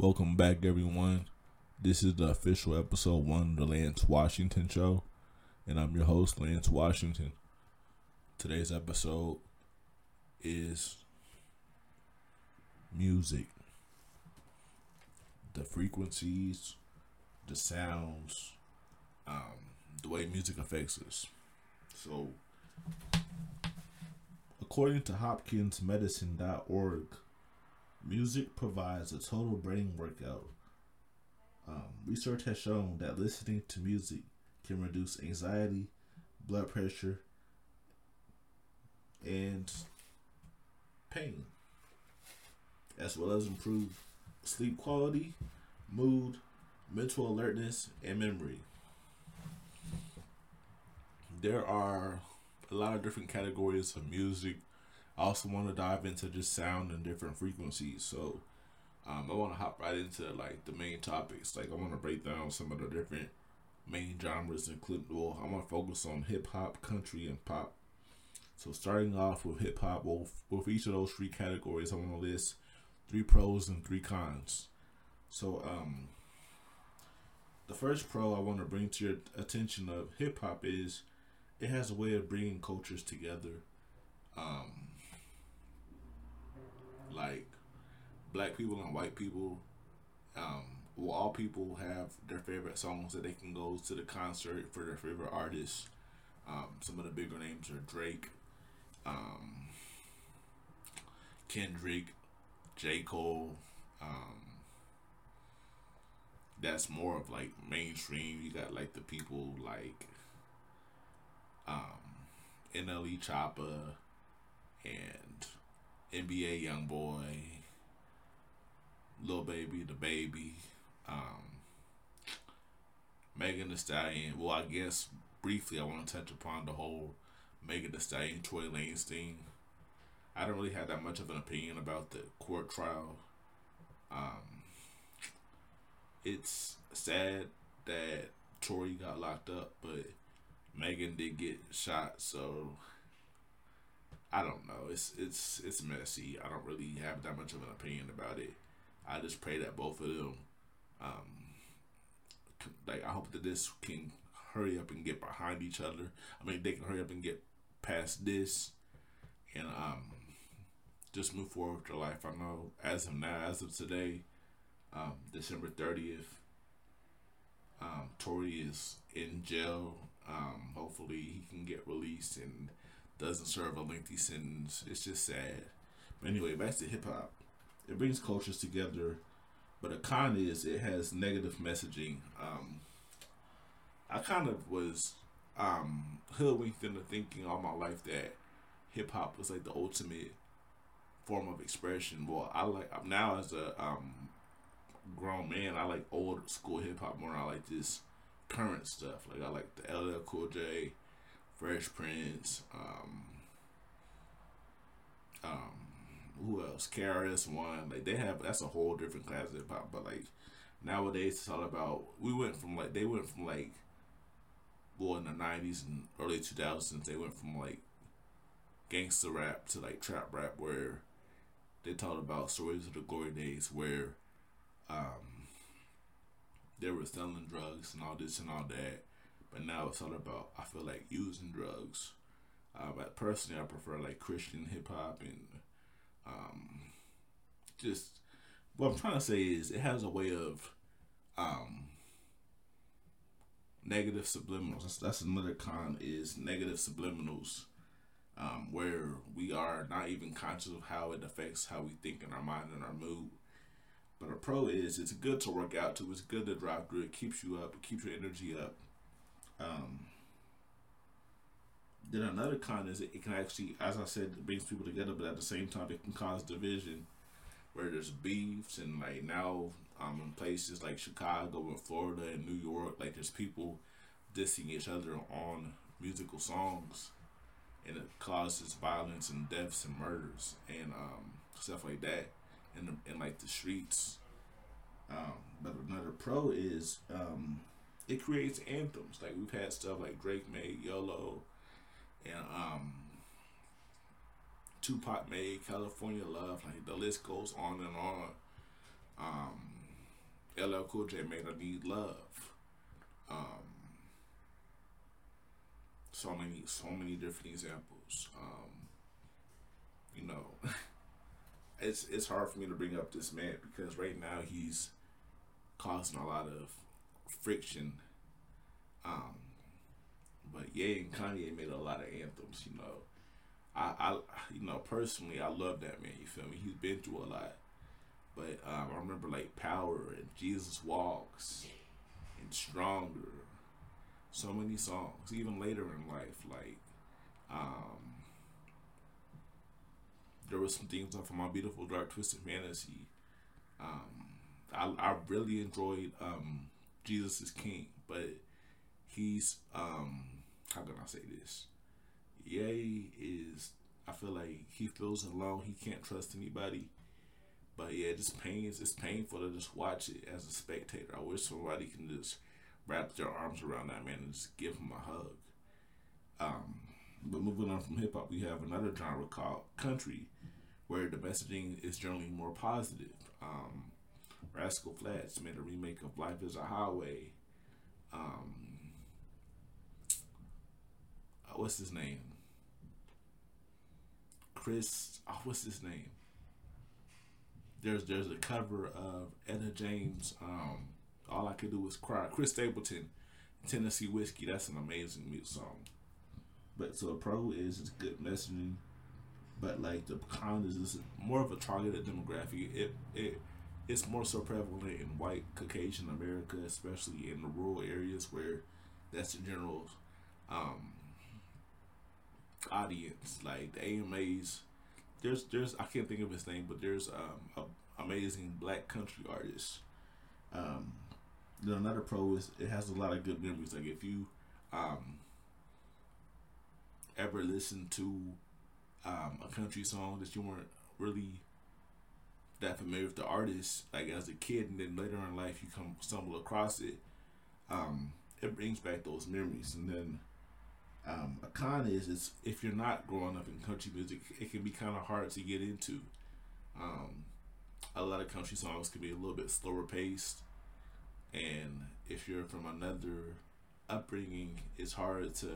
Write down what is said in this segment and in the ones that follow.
Welcome back, everyone. This is the official episode one of the Lance Washington Show, and I'm your host, Lance Washington. Today's episode is music, the frequencies, the sounds, um, the way music affects us. So, according to HopkinsMedicine.org, music provides a total brain workout. Um, research has shown that listening to music can reduce anxiety, blood pressure, and pain, as well as improve sleep quality, mood, mental alertness, and memory. There are a lot of different categories of music. I also want to dive into just sound and different frequencies. So um, I want to hop right into like the main topics. Like I want to break down some of the different main genres, including well, I want to focus on hip hop, country, and pop. So starting off with hip hop, well, with each of those three categories, I want to list three pros and three cons. So um, the first pro I want to bring to your attention of hip hop is it has a way of bringing cultures together. Um, like black people and white people, um, well, all people have their favorite songs that they can go to the concert for their favorite artists. Um, some of the bigger names are Drake, um, Kendrick, J. Cole. Um, that's more of like mainstream. You got like the people like um, NLE Choppa and NBA Young Boy, Lil Baby, DaBaby, um, Megan Thee Stallion. Well, I guess briefly I want to touch upon the whole Megan Thee Stallion, Tory Lanez thing. I don't really have that much of an opinion about the court trial. Um, it's sad that Tory got locked up, but Megan did get shot, so I don't know. It's it's it's messy. I don't really have that much of an opinion about it. I just pray that both of them, um, like I hope that this can hurry up and get behind each other. I mean, they can hurry up and get past this, and um, just move forward with their life. I know as of now, as of today, um, December thirtieth, um, Tory is in jail. Um, hopefully, he can get released and doesn't serve a lengthy sentence. It's just sad. But anyway, back to hip hop. It brings cultures together, but a con is it has negative messaging. Um, I kind of was um, hoodwinked into thinking all my life that hip hop was like the ultimate form of expression. Well, I like now as a um, grown man, I like old school hip hop more. I like this current stuff. Like I like the LL Cool J, Fresh Prince, um, um, who else? KRS One. Like they have that's a whole different class of hip hop. But like nowadays, it's all about. We went from like they went from like, well, in the nineties and early two thousands, they went from like gangster rap to like trap rap, where they talked about stories of the glory days, where um, they were selling drugs and all this and all that. But now it's all about I feel like using drugs. Uh, but personally, I prefer like Christian hip hop and um, just what I'm trying to say is it has a way of um, negative subliminals. That's, that's another con is negative subliminals, um, where we are not even conscious of how it affects how we think in our mind and our mood. But a pro is it's good to work out to. It's good to drive through. It keeps you up. It keeps your energy up. Um, then another con is it, can actually, as I said, it brings people together, but at the same time, it can cause division where there's beefs and like now um, in places like Chicago and Florida and New York, like there's people dissing each other on musical songs, and it causes violence and deaths and murders and um, stuff like that in the, in like the streets. Um, but another pro is um, it creates anthems. Like we've had stuff like Drake made YOLO, and um, Tupac made California Love. Like the list goes on and on. Um, LL Cool J made "I Need Love." Um, so many, so many different examples. Um, you know, it's it's hard for me to bring up this man because right now he's causing a lot of friction. Um, but Ye and Kanye made a lot of anthems. You know, I, I you know personally I love that man. You feel me? He's been through a lot. But um, I remember like Power and Jesus Walks and Stronger. So many songs, even later in life, like um, there were some things off of my beautiful dark twisted fantasy. Um, I I really enjoyed um, Jesus is King, but he's um, how can I say this? Ye is I feel like he feels alone. He can't trust anybody. But yeah, just pains. It's painful to just watch it as a spectator. I wish somebody can just wrap their arms around that man and just give him a hug. Um, but moving on from hip hop, we have another genre called country, where the messaging is generally more positive. Um, Rascal Flatts made a remake of Life is a Highway. Um, uh, what's his name? Chris. Oh, what's his name? There's there's a cover of Etta James. Um, All I could do was cry. Chris Stapleton, Tennessee Whiskey. That's an amazing music song. But so a pro is it's good messaging, but like the con is is more of a targeted demographic. It it it's more so prevalent in white Caucasian America, especially in the rural areas where that's the general um, audience. Like the AMAs, there's there's I can't think of his name, but there's um, a amazing black country artist. Um, then another pro is it has a lot of good memories. Like if you um, ever listen to um, a country song that you weren't really that familiar with the artist, like as a kid, and then later in life you come stumble across it, um, it brings back those memories. And then um, a con is is if you're not growing up in country music, it can be kind of hard to get into. Um, a lot of country songs can be a little bit slower paced, and if you're from another upbringing, it's hard to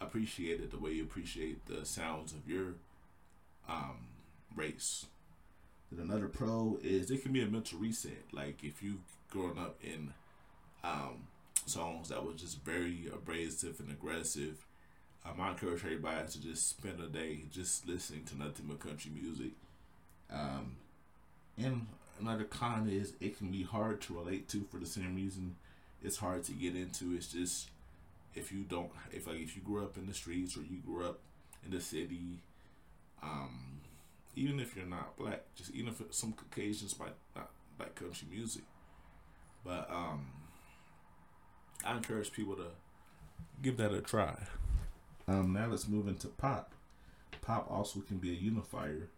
appreciate it the way you appreciate the sounds of your um, race. Then another pro is it can be a mental reset. Like if you've grown up in um, songs that was just very abrasive and aggressive, um, I encourage everybody to just spend a day just listening to nothing but country music. Um, and another con is it can be hard to relate to for the same reason it's hard to get into. It's just if you don't if like if you grew up in the streets or you grew up in the city, um, even if you're not black, just even if some Caucasians not like country music, but um, I encourage people to give that a try. Um, now let's move into pop. Pop also can be a unifier.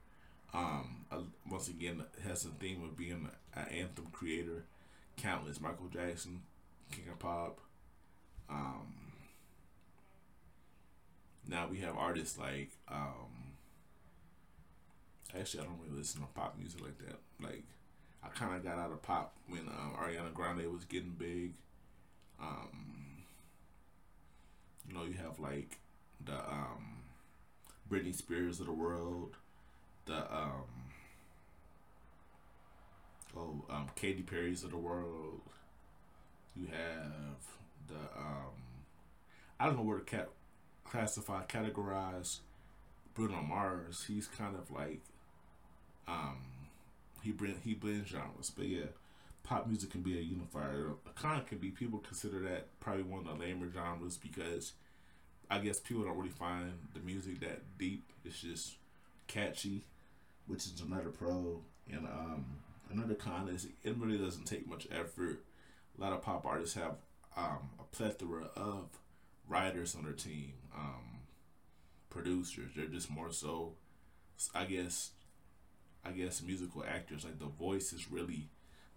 Um, uh, once again, has a theme of being an anthem creator. Countless Michael Jackson, King of Pop. Um, now we have artists like um, actually I don't really listen to pop music like that. Like I kind of got out of pop when um, Ariana Grande was getting big. Um, you know, you have like the um, Britney Spears of the world, the um, oh um, Katy Perry's of the world. You have the um, I don't know where to cat classify categorize Bruno Mars. He's kind of like um, he bring he blends genres, but yeah pop music can be a unifier. Kind of can be people consider that probably one of the lamer genres because I guess people don't really find the music that deep. It's just catchy, which is another pro. And um, another con is it really doesn't take much effort. A lot of pop artists have um, a plethora of writers on their team, um, producers. They're just more so, I guess, I guess musical actors. Like the voice is really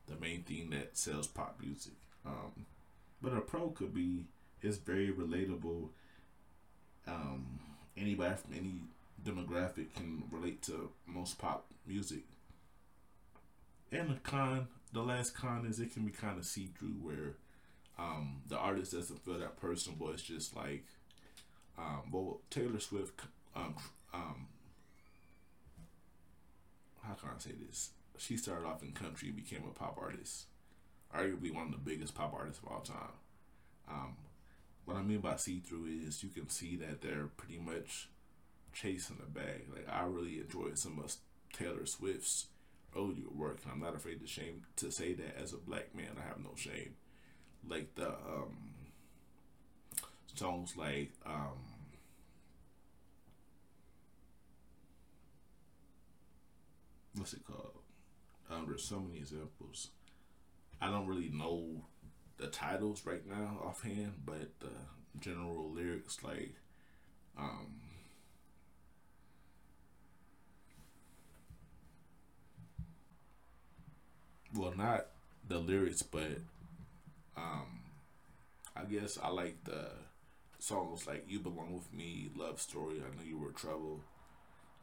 the main thing that sells pop music. Um, but a pro could be it's very relatable. Um, anybody from any demographic can relate to most pop music. And the con, the last con is it can be kind of see through where um, the artist doesn't feel that personal. It's just like, um, well, Taylor Swift, um, um, how can I say this? She started off in country and became a pop artist, arguably one of the biggest pop artists of all time. Um, what I mean by see through is you can see that they're pretty much chasing the bag. Like I really enjoyed some of Taylor Swift's earlier work, and I'm not afraid to shame to say that as a black man, I have no shame. Like the um, songs like um, what's it called? Um, there's so many examples. I don't really know the titles right now offhand, but the general lyrics like um well not the lyrics but um I guess I like the songs like You Belong With Me, Love Story, I Know You Were Trouble.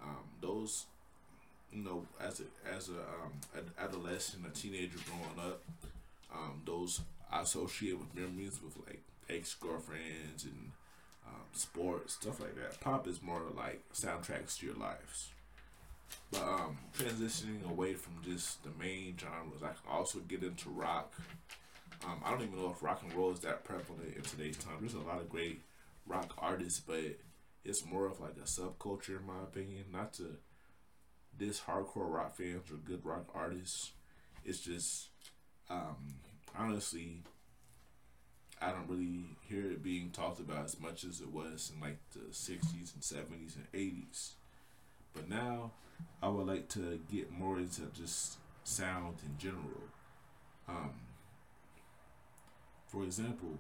Um those you know, as a as a um an adolescent, a teenager growing up, um, those I associate with memories with like ex girlfriends and um, sports stuff like that. Pop is more like soundtracks to your lives. But um, transitioning away from just the main genres, I can also get into rock. Um, I don't even know if rock and roll is that prevalent in today's time. There's a lot of great rock artists, but it's more of like a subculture, in my opinion. Not to this hardcore rock fans or good rock artists. It's just um, honestly, I don't really hear it being talked about as much as it was in like the 60s and 70s and 80s. But now I would like to get more into just sound in general. Um, for example,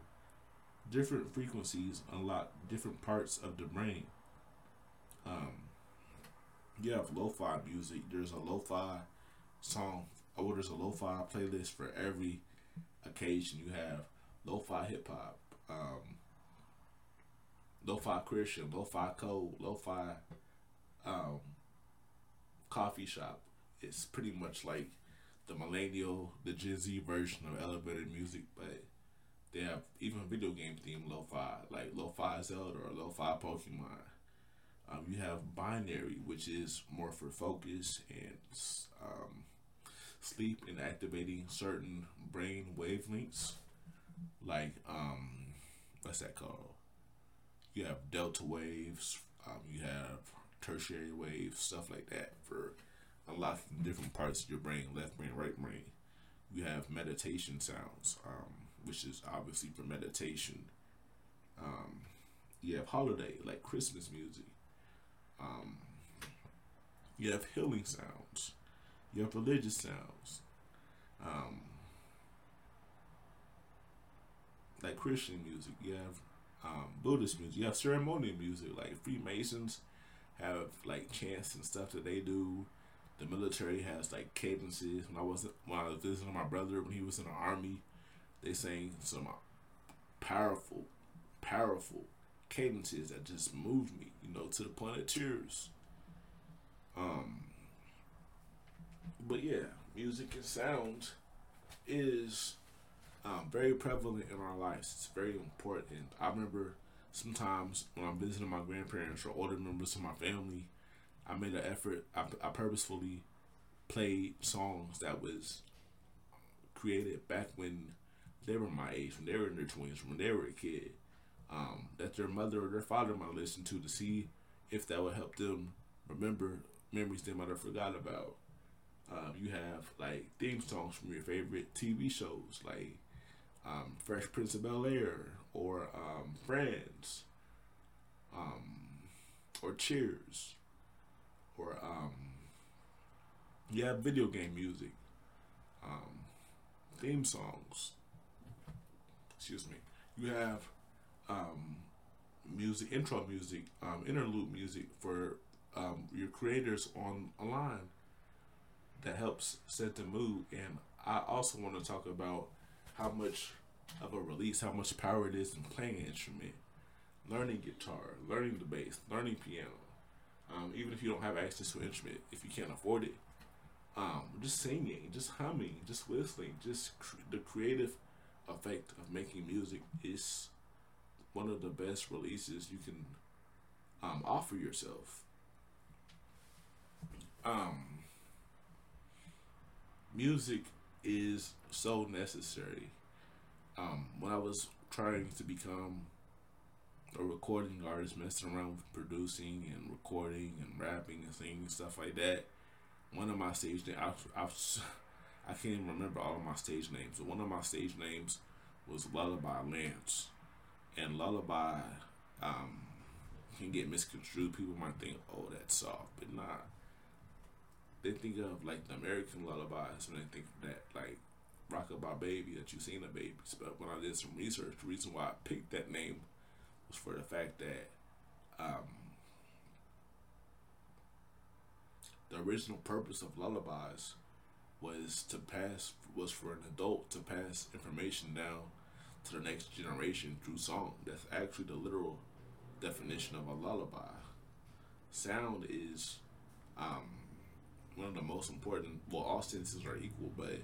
different frequencies unlock different parts of the brain. Um, you have lo-fi music. There's a lo-fi song, or there's a lo-fi playlist for every occasion. You have lo-fi hip hop, um, lo-fi Christian, lo-fi cold, lo-fi um, coffee shop. It's pretty much like the millennial, the Gen Z version of elevated music, but they have even video game theme lo-fi, like lo-fi Zelda or lo-fi Pokemon. Um, you have binaural, which is more for focus and um, sleep and activating certain brain wavelengths, like um, what's that called? You have delta waves. Um, you have tertiary waves, stuff like that for unlocking different parts of your brain, left brain, right brain. You have meditation sounds, um, which is obviously for meditation. Um, you have holiday, like Christmas music. Um, you have healing sounds. You have religious sounds. Um, like Christian music. You have um, Buddhist music. You have ceremonial music. Like Freemasons have like chants and stuff that they do. The military has like cadences. When I was when I was visiting my brother when he was in the army, they sang some powerful, powerful cadences that just moved me, you know, to the point of tears. Um, but yeah, music and sound is um, very prevalent in our lives. It's very important. I remember sometimes when I'm visiting my grandparents or older members of my family, I made an effort. I, I purposefully played songs that was created back when they were my age, when they were in their twenties, when they were a kid um, that their mother or their father might listen to to see if that would help them remember memories they might have forgot about. Um, you have like theme songs from your favorite TV shows like um, Fresh Prince of Bel Air or um, Friends um, or Cheers or um, you have video game music um, theme songs. Excuse me. You have um, music, intro music, um, interlude music for um, your creators on a line that helps set the mood. And I also want to talk about how much of a release, how much power it is in playing an instrument, learning guitar, learning the bass, learning piano. Um, even if you don't have access to an instrument, if you can't afford it, um, just singing, just humming, just whistling, just cr- the creative effect of making music is one of the best releases you can um, offer yourself. Um, music is so necessary. Um, when I was trying to become a recording artist, messing around with producing and recording and rapping and singing and stuff like that, one of my stage names, I, I, I can't even remember all of my stage names, but one of my stage names was Lullaby Lance. And Lullaby um, can get misconstrued. People might think, oh, that's soft, but not. They think of like the American lullabies when they think of that, like Rockabye Baby that you've seen the babies. But when I did some research, the reason why I picked that name was for the fact that um, the original purpose of lullabies was to pass was for an adult to pass information down to the next generation through song. That's actually the literal definition of a lullaby. Sound is um, one of the most important. Well, all senses are equal, but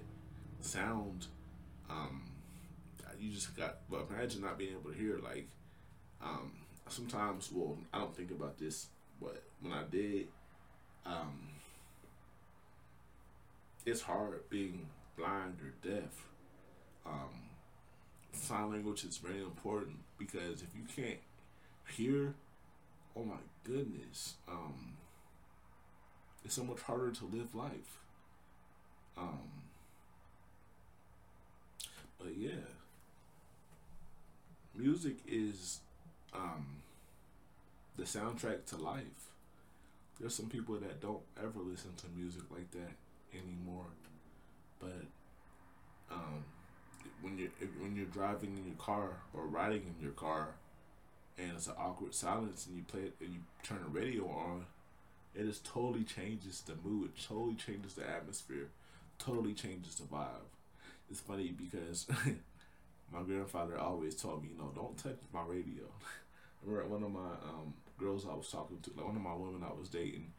sound, um, you just got. Well, imagine not being able to hear. Like, um, sometimes, well, I don't think about this, but when I did, um, it's hard being blind or deaf. Um, sign language is very important because if you can't hear, oh my goodness, um, it's so much harder to live life. Um, but yeah, music is um, the soundtrack to life. There's some people that don't ever listen to music like that anymore, but um, when you're when you're driving in your car or riding in your car, and it's an awkward silence, and you play it and you turn the radio on, it just totally changes the mood, totally changes the atmosphere, totally changes the vibe. It's funny because my grandfather always told me, you know, don't touch my radio. I remember one of my um, girls I was talking to, like one of my women I was dating,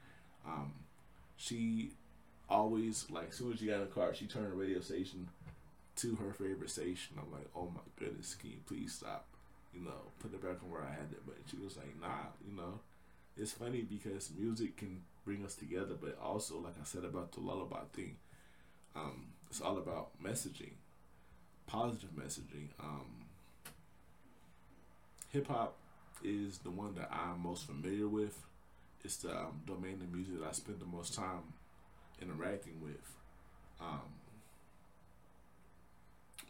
um, she always like as soon as she got in the car, she turned the radio station to her favorite station. I'm like, oh my goodness, can you please stop? You know, put it back on where I had it. But she was like, nah, you know. It's funny because music can bring us together, but also, like I said about the lullaby thing, um, it's all about messaging, positive messaging. Um, Hip hop is the one that I'm most familiar with. It's the um, domain of music that I spend the most time interacting with. Um,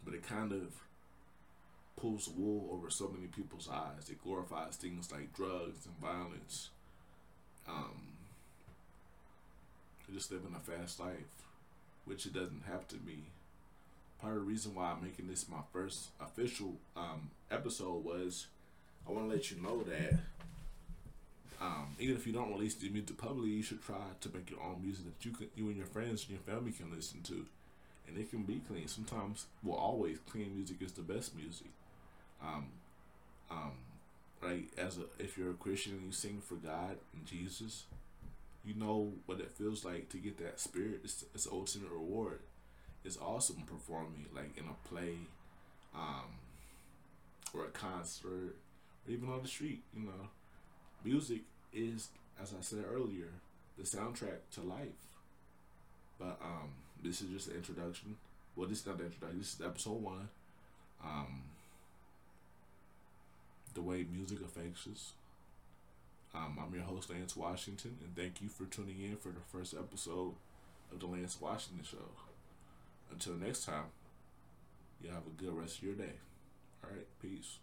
but it kind of pulls the wool over so many people's eyes. It glorifies things like drugs and violence. Um, just living a fast life, which it doesn't have to be. Part of the reason why I'm making this my first official um, episode was I want to let you know that um, even if you don't release the music publicly, you should try to make your own music that you can, you and your friends and your family can listen to and it can be clean. Sometimes, well, always clean music is the best music. Um, um, right? As a, if you're a Christian and you sing for God and Jesus, you know what it feels like to get that spirit. It's, it's ultimate reward. It's awesome performing like in a play, um, or a concert, or even on the street. You know, music is, as I said earlier, the soundtrack to life. But um, this is just an introduction. Well, this is not the introduction. This is episode one. Um, the way music affects us. Um, I'm your host, Lance Washington, and thank you for tuning in for the first episode of the Lance Washington Show. Until next time, you have a good rest of your day. All right, peace.